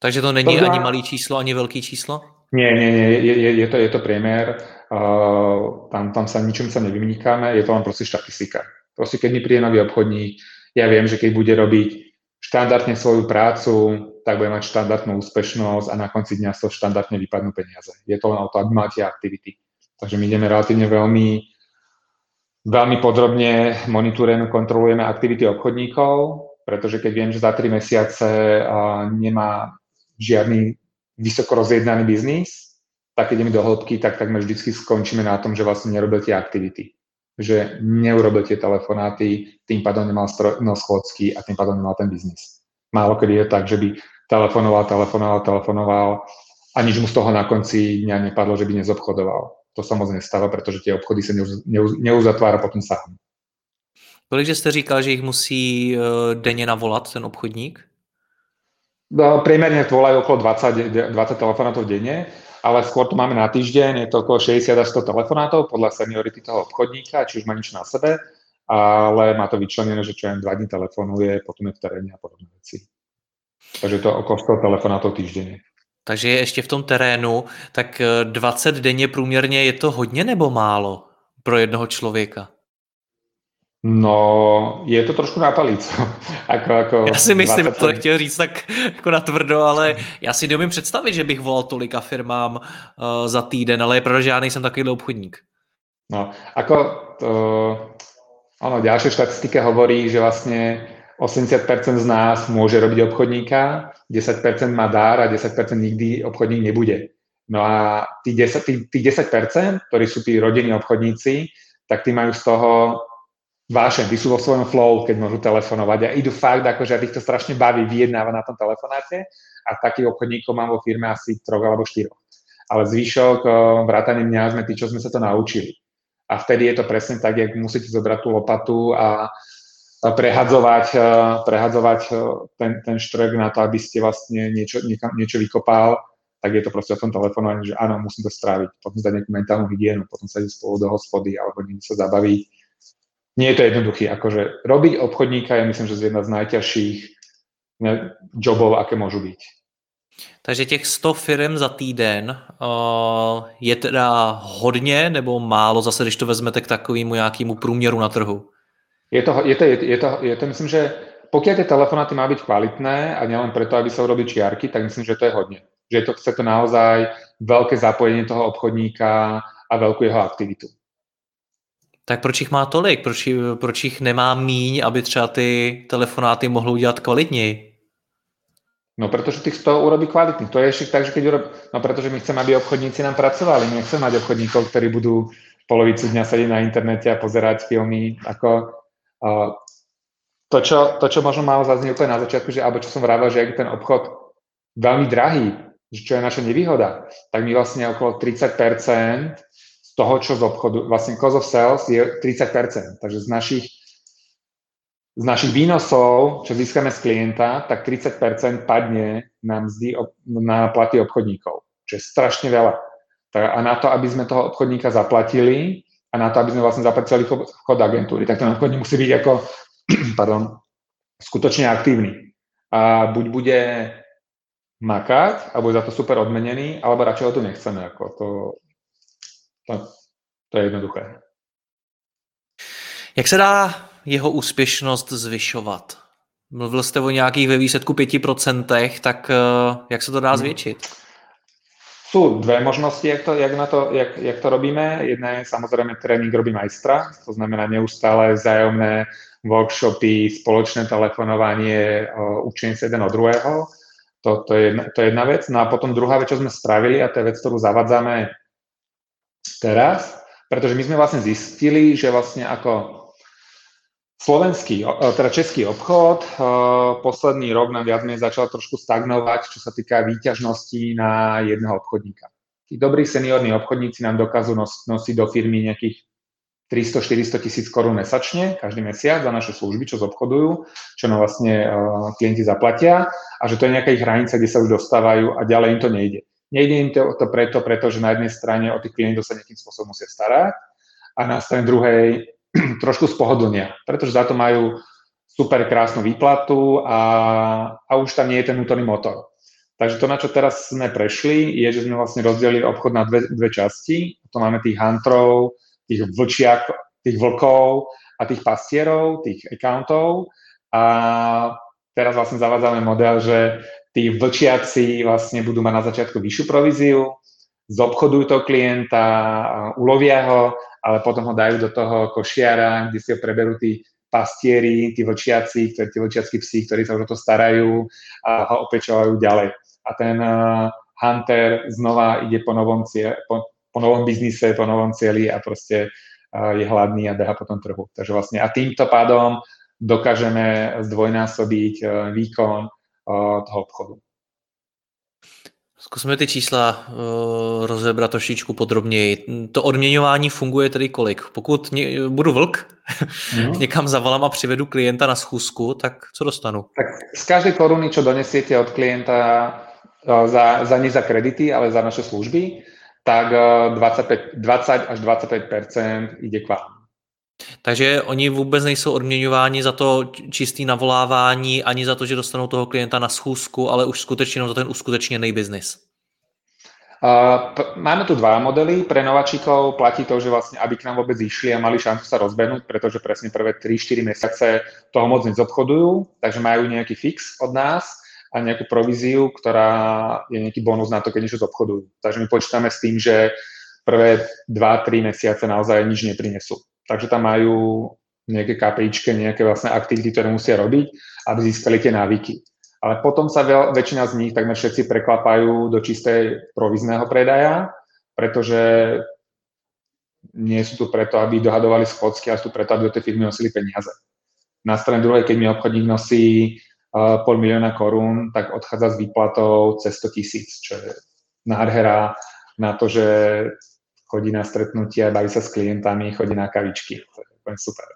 Takže to není to ani malý číslo, ani veľký číslo?
Nie, nie, nie, je, je, je, to, je to priemer, uh, tam, tam sa ničom sa nevymýkáme, je to len proste štatistika. Proste keď mi príde nový obchodník, ja viem, že keď bude robiť štandardne svoju prácu, tak bude mať štandardnú úspešnosť a na konci dňa z toho štandardne vypadnú peniaze. Je to len o to, aby máte aktivity. Takže my ideme relatívne veľmi, veľmi podrobne monitorujeme, kontrolujeme aktivity obchodníkov, pretože keď viem, že za 3 mesiace nemá žiadny vysoko rozjednaný biznis, tak keď ideme do hĺbky, tak takmer vždy skončíme na tom, že vlastne nerobil tie aktivity. Že neurobil tie telefonáty, tým pádom nemal, schôdzky a tým pádom nemal ten biznis. Málo kedy je tak, že by telefonoval, telefonoval, telefonoval a nič mu z toho na konci dňa nepadlo, že by nezobchodoval. To sa moc nestáva, pretože tie obchody sa neuz, neuz, neuzatvára potom sám.
Kolikže jste říkal, že ich musí uh, denně navolat ten obchodník?
No, priemerne volajú okolo 20, 20 telefonátov denne, ale skôr to máme na týždeň, je to okolo 60 až 100 telefonátov podľa seniority toho obchodníka, či už má nič na sebe, ale má to vyčlenené, že čo jen 2 dní telefonuje, potom je v teréne a podobné veci. Takže to okolo 100 telefonátov týždenne.
Takže je ještě v tom terénu, tak 20 eh, denně průměrně je to hodně nebo málo pro jednoho člověka?
No, je to trošku na palicu.
ako, ako já si myslím, 20... to nechtěl říct tak jako tvrdo, ale já si neumím představit, že bych volal tolika firmám uh, za týden, ale je pravda, že já nejsem takový obchodník.
No, ako to, ono, ďalšia štatistika hovorí, že vlastne 80% z nás môže robiť obchodníka, 10% má dár a 10% nikdy obchodník nebude. No a tých 10%, tí, tí 10% ktorí sú tí rodinní obchodníci, tak tí majú z toho vášeň, tí sú vo svojom flow, keď môžu telefonovať a idú fakt, akože ich to strašne baví vyjednávať na tom telefonáte a takých obchodníkov mám vo firme asi troch alebo štyroch. Ale zvyšok, vrátane mňa sme tí, čo sme sa to naučili. A vtedy je to presne tak, jak musíte zobrať tú lopatu a prehadzovať, e, prehadzovať e, ten, ten štrek na to, aby ste vlastne niečo, niekam, niečo vykopal, tak je to proste o tom telefonovaní, že áno, musím to stráviť, potom zdať nejakú mentálnu hygienu, potom sa ísť spolu do hospody alebo niekde sa zabaviť. Nie je to jednoduché, akože robiť obchodníka je myslím, že z jedna z najťažších jobov, aké môžu byť.
Takže těch 100 firm za týden uh, je teda hodně nebo málo zase, když to vezmete k takovému nějakému průměru na trhu?
Je to, je to, je, je to, je to myslím, že pokiaľ tie telefonáty má byť kvalitné a nielen preto, aby sa urobili čiarky, tak myslím, že to je hodne. Že je to, chce to naozaj veľké zapojenie toho obchodníka a veľkú jeho aktivitu.
Tak proč ich má tolik? Proč, proč ich nemá míň, aby třeba ty telefonáty mohli udělat kvalitněji?
No pretože tých 100 urobí kvalitných. To je ešte tak, že keď urob... No pretože my chceme, aby obchodníci nám pracovali. My nechceme mať obchodníkov, ktorí budú polovicu dňa sedieť na internete a pozerať filmy. Ako, uh, to, čo, to, čo možno malo zaznieť úplne na začiatku, že, alebo čo som vravel, že je ten obchod veľmi drahý, že čo je naša nevýhoda, tak my vlastne okolo 30% z toho, čo z obchodu, vlastne cost of sales je 30%. Takže z našich z našich výnosov, čo získame z klienta, tak 30% padne na mzdy, na platy obchodníkov, čo je strašne veľa. A na to, aby sme toho obchodníka zaplatili a na to, aby sme vlastne zaplatili chod agentúry, tak ten obchodník musí byť ako, pardon, skutočne aktívny. A buď bude makať a bude za to super odmenený, alebo radšej ho tu nechceme. Ako to, to, to je jednoduché.
Jak se dá jeho úspěšnost zvyšovat? Mluvil jste o nějakých ve výsledku 5%, tak eh, jak se to dá hmm. zvětšit?
Sú dve možnosti, jak to, jak, na to, jak, jak to robíme. Jedna je samozrejme tréning robí majstra, to znamená neustále vzájomné workshopy, spoločné telefonovanie, učenie sa jeden od druhého. To, to, je jedna, to je jedna vec. No a potom druhá vec, čo sme spravili, a to je vec, ktorú zavádzame teraz, pretože my sme vlastne zistili, že vlastne ako Slovenský, teda český obchod, posledný rok nám viac menej začal trošku stagnovať, čo sa týka výťažnosti na jedného obchodníka. Tí dobrí seniorní obchodníci nám dokážu nos, nosiť do firmy nejakých 300-400 tisíc korún mesačne, každý mesiac za naše služby, čo zobchodujú, čo nám vlastne klienti zaplatia a že to je nejaká ich hranica, kde sa už dostávajú a ďalej im to nejde. Nejde im to, to preto, pretože na jednej strane o tých klientov sa nejakým spôsobom musia starať a na strane druhej trošku spohodlnia, pretože za to majú super krásnu výplatu a, a už tam nie je ten vnútorný motor. Takže to, na čo teraz sme prešli, je, že sme vlastne rozdelili obchod na dve, dve časti. To máme tých huntrov, tých vlčiak, tých vlkov a tých pastierov, tých accountov. A teraz vlastne zavádzame model, že tí vlčiaci vlastne budú mať na začiatku vyššiu províziu, zobchodujú toho klienta, ulovia ho ale potom ho dajú do toho košiara, kde si ho preberú tí pastieri, tí vlčiaci, tí vlčiackí psi, ktorí sa už o to starajú a ho opečovajú ďalej. A ten uh, hunter znova ide po novom, cie, po, po novom biznise, po novom cieli a proste uh, je hladný a beha po tom trhu. Takže vlastne a týmto pádom dokážeme zdvojnásobiť uh, výkon toho obchodu.
Zkusme ty čísla uh, rozebrat trošičku podrobněji. To odměňování funguje tedy kolik? Pokud ně, budu vlk, mm. někam zavolám a přivedu klienta na schůzku, tak co dostanu?
Tak z každej koruny, čo donesiete od klienta uh, za, za nie za kredity, ale za naše služby, tak uh, 25, 20 až 25 ide k vám.
Takže oni vůbec nejsou odměňováni za to čistý navolávání, ani za to, že dostanou toho klienta na schůzku, ale už skutečně za ten uskutečněný biznis.
Uh, máme tu dva modely. Pre nováčikov platí to, že vlastne, aby k nám vôbec išli a mali šancu sa rozbehnúť, pretože presne prvé 3-4 mesiace toho moc nezobchodujú, takže majú nejaký fix od nás a nejakú províziu, ktorá je nejaký bonus na to, keď niečo zobchodujú. Takže my počítame s tým, že prvé 2-3 mesiace naozaj nič neprinesú takže tam majú nejaké KPIčke, nejaké vlastne aktivity, ktoré musia robiť, aby získali tie návyky. Ale potom sa veľ, väčšina z nich takmer všetci preklapajú do čistej provizného predaja, pretože nie sú tu preto, aby dohadovali schodky, ale sú tu preto, aby do tej firmy nosili peniaze. Na strane druhej, keď mi obchodník nosí uh, pol milióna korún, tak odchádza s výplatou cez 100 tisíc, čo je nádhera na to, že chodí na stretnutia, baví sa s klientami, chodí na kavičky. To je úplne super.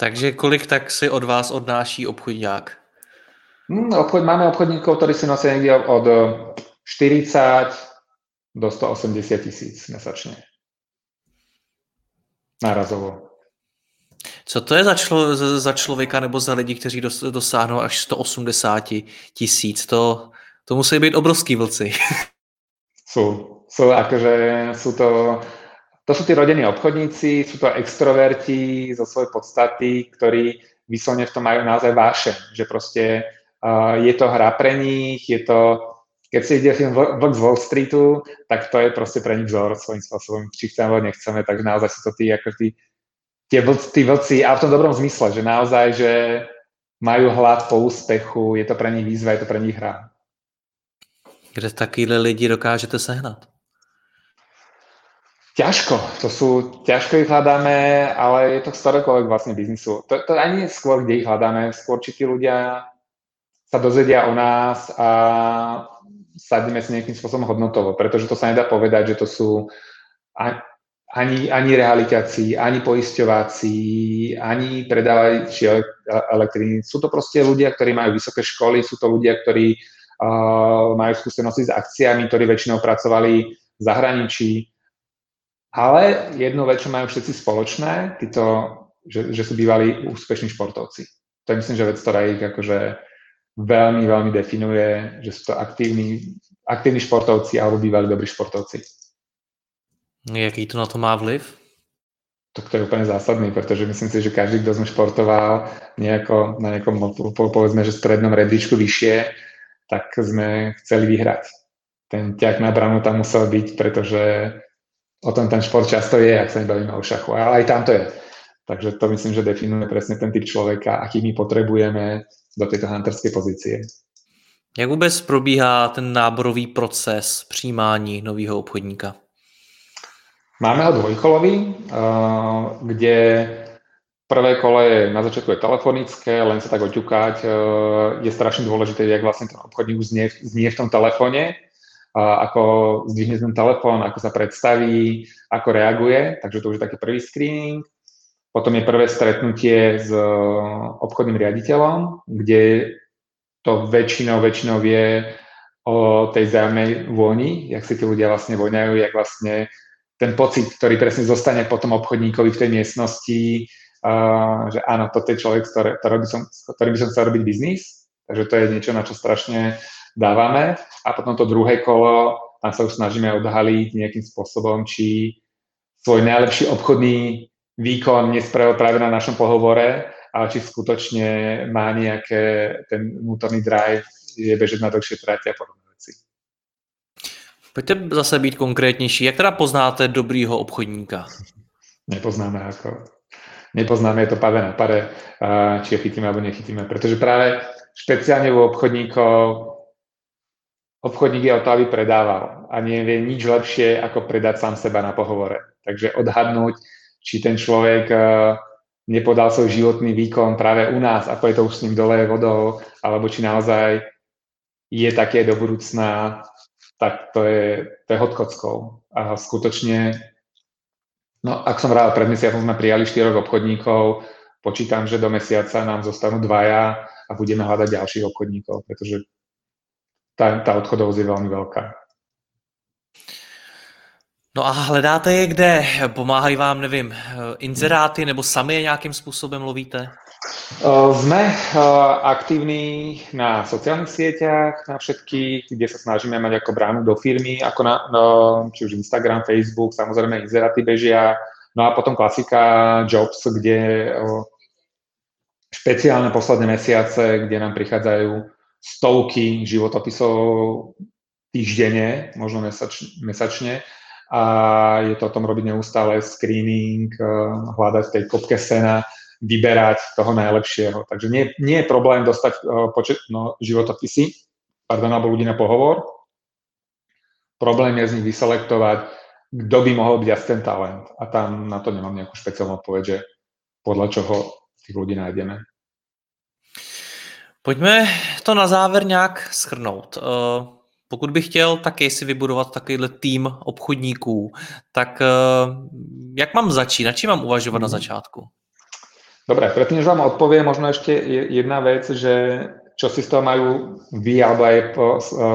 Takže kolik tak si od vás odnáší obchodňák?
Hmm, obchod, máme obchodníkov, ktorí si nosia niekde od 40 do 180 tisíc mesačne. Nárazovo.
Co to je za, člo, za člověka nebo za lidi, kteří dosáhnou až 180 tisíc? To To musí být obrovský vlci.
Sú, sú akože, sú to, to sú tí rodení obchodníci, sú to extroverti zo svojej podstaty, ktorí vyslovene v tom majú naozaj váše, že proste uh, je to hra pre nich, je to, keď si ide film Vlk z Wall Streetu, tak to je proste pre nich vzor svojím spôsobom, či chceme alebo nechceme, takže naozaj sú to tí, ako tí, tie vlci, tí vlci, a v tom dobrom zmysle, že naozaj, že majú hlad po úspechu, je to pre nich výzva, je to pre nich hra.
Kde takýhle lidi dokážete sehnat?
Ťažko, to sú, ťažko ich hľadáme, ale je to ktorékoľvek vlastne biznisu. To, to ani skôr, kde ich hľadáme, skôr či tí ľudia sa dozvedia o nás a sadíme si nejakým spôsobom hodnotovo, pretože to sa nedá povedať, že to sú ani, ani realitáci, ani poisťováci, ani predávači elektriny. Sú to proste ľudia, ktorí majú vysoké školy, sú to ľudia, ktorí uh, majú skúsenosti s akciami, ktorí väčšinou pracovali v zahraničí. Ale jednu vec, čo majú všetci spoločné, títo, že, že sú bývali úspešní športovci. To je myslím, že vec, ktorá ich akože veľmi, veľmi definuje, že sú to aktívni, aktívni športovci alebo bývali dobrí športovci.
Jaký to na to má vliv?
Tak to je úplne zásadný, pretože myslím si, že každý, kto sme športoval nejako, na nejakom, povedzme, že strednom rebríčku vyššie, tak sme chceli vyhrať. Ten ťah na branu tam musel byť, pretože o tom ten šport často je, ak sa nebavíme o šachu, ale aj tam to je. Takže to myslím, že definuje presne ten typ človeka, aký my potrebujeme do tejto hunterskej pozície.
Jak vůbec probíhá ten náborový proces přijímání nového obchodníka?
Máme ho dvojkolový, eh, kde prvé kolo je na začiatku je telefonické, len sa tak oťukať. Eh, je strašne dôležité, jak vlastne ten obchodník znie, znie v tom telefóne, ako zdvihne ten telefón, ako sa predstaví, ako reaguje. Takže to už je taký prvý screening. Potom je prvé stretnutie s eh, obchodným riaditeľom, kde to väčšinou, väčšinou vie o tej zájomnej vôni, jak si tí ľudia vlastne voňajú, jak vlastne ten pocit, ktorý presne zostane potom obchodníkovi v tej miestnosti, uh, že áno, toto je človek, ktorý, ktorý by som chcel robiť biznis, takže to je niečo, na čo strašne dávame. A potom to druhé kolo, tam sa už snažíme odhaliť nejakým spôsobom, či svoj najlepší obchodný výkon nespravil práve na našom pohovore, ale či skutočne má nejaké, ten vnútorný drive, je bežet na dlhšie trate a podobne veci.
Pojďte zase být konkrétnější. Jak teda poznáte dobrýho obchodníka?
Nepoznáme ako. Nepoznáme, je to pade na pade, či je chytíme alebo nechytíme. Pretože práve špeciálne u obchodníkov obchodník je o to, aby predával a nevie nič lepšie, ako predať sám seba na pohovore. Takže odhadnúť, či ten človek nepodal svoj životný výkon práve u nás, ako je to už s ním dole vodou, alebo či naozaj je také do budúcna tak to je, to je hodkockou. A skutočne, no ak som vrál, pred mesiacom sme prijali štyroch obchodníkov, počítam, že do mesiaca nám zostanú dvaja a budeme hľadať ďalších obchodníkov, pretože tá, tá odchodovosť je veľmi veľká.
No a hledáte je kde? Pomáhají vám, nevím, inzeráty nebo sami je nějakým způsobem lovíte?
Sme aktívni na sociálnych sieťach, na všetkých, kde sa snažíme mať ako bránu do firmy, ako na, no, či už Instagram, Facebook, samozrejme inzeraty bežia. No a potom klasika Jobs, kde špeciálne posledné mesiace, kde nám prichádzajú stovky životopisov týždenne, možno mesač, mesačne. A je to o tom robiť neustále screening, hľadať v tej kopke sena, vyberať toho najlepšieho. Takže nie, nie je problém dostať uh, počet, no, životopisy, pardon, alebo ľudí na pohovor. Problém je z nich vyselektovať, kto by mohol byť asi ten talent. A tam na to nemám nejakú špeciálnu odpoveď, že podľa čoho tých ľudí nájdeme.
Pojďme to na závěr nějak schrnout. Uh, pokud bych chtěl taky si vybudovat takovýhle tým obchodníků, tak uh, jak mám začít? Na čím mám uvažovat na mhm. začátku?
Dobre, predtým, než vám odpoviem, možno ešte jedna vec, že čo si z toho majú vy alebo aj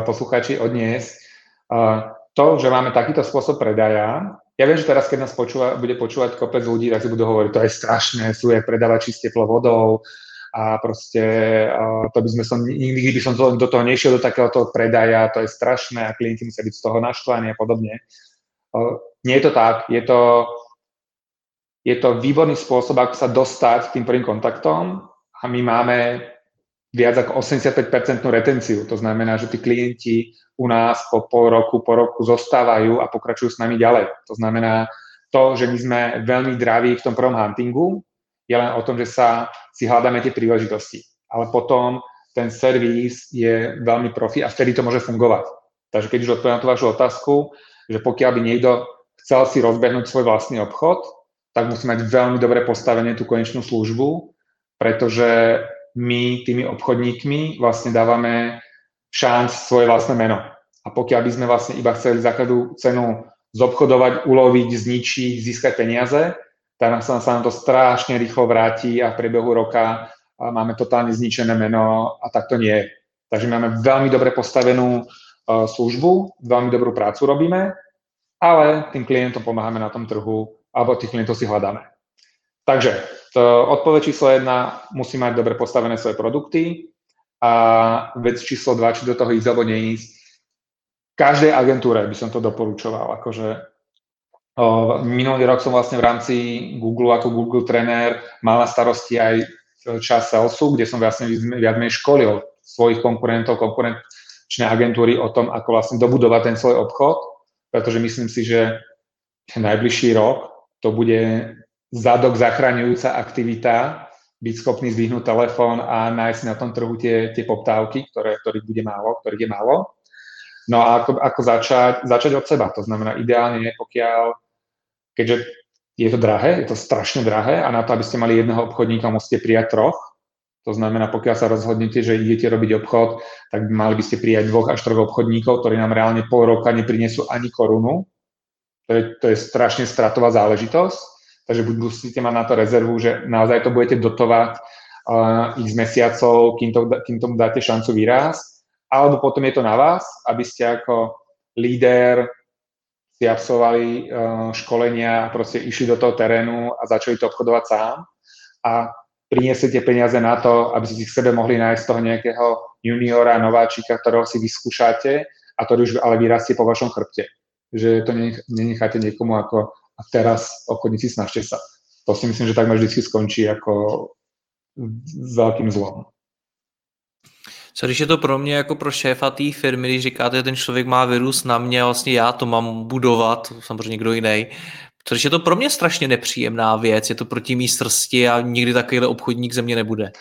poslucháči odniesť. To, že máme takýto spôsob predaja, ja viem, že teraz, keď nás počúva, bude počúvať kopec ľudí, tak si budú hovoriť, to je strašné, sú jak predávači s teplou vodou, a proste to by sme som, nikdy by som to, do toho nešiel, do takéhoto predaja, to je strašné a klienti musia byť z toho naštvaní a podobne. Nie je to tak, je to, je to výborný spôsob, ako sa dostať tým prvým kontaktom a my máme viac ako 85% retenciu. To znamená, že tí klienti u nás po pol roku, po roku zostávajú a pokračujú s nami ďalej. To znamená, to, že my sme veľmi draví v tom prvom huntingu, je len o tom, že sa si hľadáme tie príležitosti. Ale potom ten servis je veľmi profi a vtedy to môže fungovať. Takže keď už odpoviem na tú vašu otázku, že pokiaľ by niekto chcel si rozbehnúť svoj vlastný obchod, tak musí mať veľmi dobre postavené tú konečnú službu, pretože my tými obchodníkmi vlastne dávame šanc svoje vlastné meno. A pokiaľ by sme vlastne iba chceli za každú cenu zobchodovať, uloviť, zničiť, získať peniaze, tak sa, sa nám to strašne rýchlo vráti a v priebehu roka máme totálne zničené meno a tak to nie je. Takže máme veľmi dobre postavenú uh, službu, veľmi dobrú prácu robíme, ale tým klientom pomáhame na tom trhu, alebo tých klientov si hľadáme. Takže to odpoveď číslo jedna, musí mať dobre postavené svoje produkty a vec číslo dva, či do toho ísť alebo neísť. Každej agentúre by som to doporučoval. Akože, minulý rok som vlastne v rámci Google ako Google trenér mal na starosti aj čas Salesu, kde som vlastne viac menej školil svojich konkurentov, konkurenčné agentúry o tom, ako vlastne dobudovať ten svoj obchod, pretože myslím si, že najbližší rok to bude zadok zachraňujúca aktivita, byť schopný zdvihnúť telefón a nájsť na tom trhu tie, tie poptávky, ktoré, ktorých bude málo, ktorých je málo. No a ako, ako začať? Začať od seba. To znamená, ideálne pokiaľ, keďže je to drahé, je to strašne drahé a na to, aby ste mali jedného obchodníka, musíte prijať troch. To znamená, pokiaľ sa rozhodnete, že idete robiť obchod, tak mali by ste prijať dvoch až troch obchodníkov, ktorí nám reálne pol roka neprinesú ani korunu. To je, to je strašne stratová záležitosť takže buď musíte mať na to rezervu, že naozaj to budete dotovať uh, x mesiacov, kým, to, kým tomu dáte šancu výraz, alebo potom je to na vás, aby ste ako líder si absolvovali uh, školenia proste išli do toho terénu a začali to obchodovať sám a priniesiete peniaze na to, aby ste si k sebe mohli nájsť toho nejakého juniora, nováčika, ktorého si vyskúšate a to už ale vyrastie po vašom chrbte. Že to nenecháte niekomu ako a teraz obchodníci snažte sa. To si myslím, že takmer vždy skončí jako s velkým zlom.
Co když je to pro mě jako pro šéfa té firmy, když říkáte, že ten člověk má virus na mě vlastně já to mám budovat, samozřejmě někdo jiný, co když je to pro mě strašně nepříjemná věc, je to proti mý srsti a nikdy takovýhle obchodník ze mě nebude.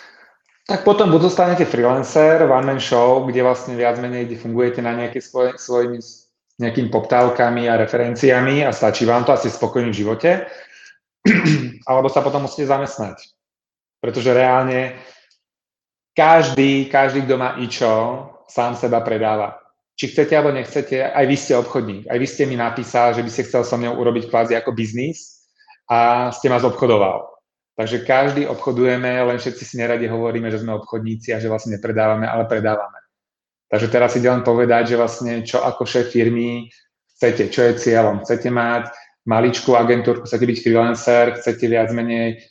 Tak potom buď zostanete freelancer, one man show, kde vlastne viac menej fungujete na nejaké svoje, svojimi nejakými poptávkami a referenciami a stačí vám to a ste spokojní v živote, alebo sa potom musíte zamestnať. Pretože reálne každý, každý, kto má ičo, sám seba predáva. Či chcete alebo nechcete, aj vy ste obchodník. Aj vy ste mi napísali, že by ste chcel so mnou urobiť kvázi ako biznis a ste ma zobchodoval. Takže každý obchodujeme, len všetci si neradi hovoríme, že sme obchodníci a že vlastne nepredávame, ale predávame. Takže teraz ide len povedať, že vlastne čo ako šéf firmy chcete, čo je cieľom. Chcete mať maličkú agentúrku, chcete byť freelancer, chcete viac menej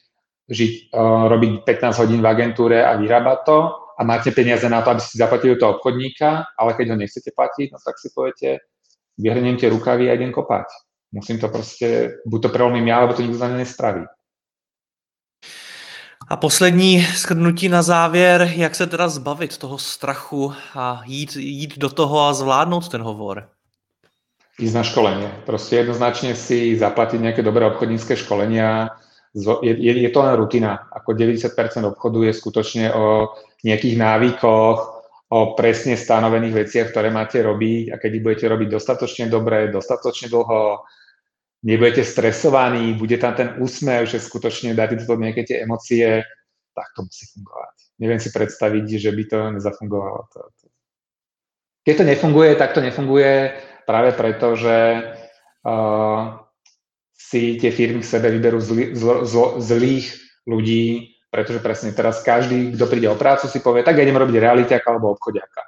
žiť, uh, robiť 15 hodín v agentúre a vyrábať to a máte peniaze na to, aby ste zaplatili toho obchodníka, ale keď ho nechcete platiť, no tak si poviete, vyhrnem tie rukavy a idem kopať. Musím to proste, buď to prelomím ja, alebo to nikto za mňa nespraví.
A poslední shrnutí na závěr, jak se teda zbavit toho strachu a jít, jít do toho a zvládnout ten hovor?
Ísť na školenie. Proste jednoznačne si zaplatiť nejaké dobré obchodnícke školenia. Je, je, to len rutina. Ako 90% obchodu je skutočne o nejakých návykoch, o presne stanovených veciach, ktoré máte robiť a keď ich budete robiť dostatočne dobre, dostatočne dlho, nebudete stresovaní, bude tam ten úsmev, že skutočne dáte do nejaké tie emócie, tak to musí fungovať. Neviem si predstaviť, že by to nezafungovalo. Keď to nefunguje, tak to nefunguje práve preto, že uh, si tie firmy k sebe vyberú zl, zl, zl, zlých ľudí, pretože presne teraz každý, kto príde o prácu, si povie, tak ja idem robiť realiťaka alebo obchodiaka.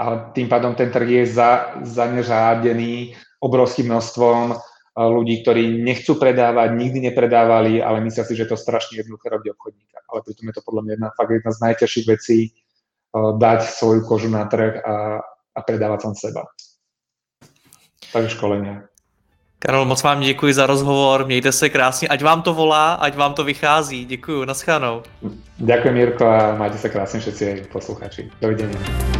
A tým pádom ten trh je za, zaneřádený obrovským množstvom eh, ľudí, ktorí nechcú predávať, nikdy nepredávali, ale myslia si, že to strašne jednoduché robiť obchodníka. Ale pritom je to podľa mňa jedna, fakt jedna z najťažších vecí uh, dať svoju kožu na trh a, a predávať sám seba. Takže školenia.
Karol, moc vám děkuji za rozhovor, mějte se krásně, ať vám to volá, ať vám to vychází. Děkuji, naschánou.
Ďakujem Mirko a majte sa krásne všetci posluchači. Dovidenia.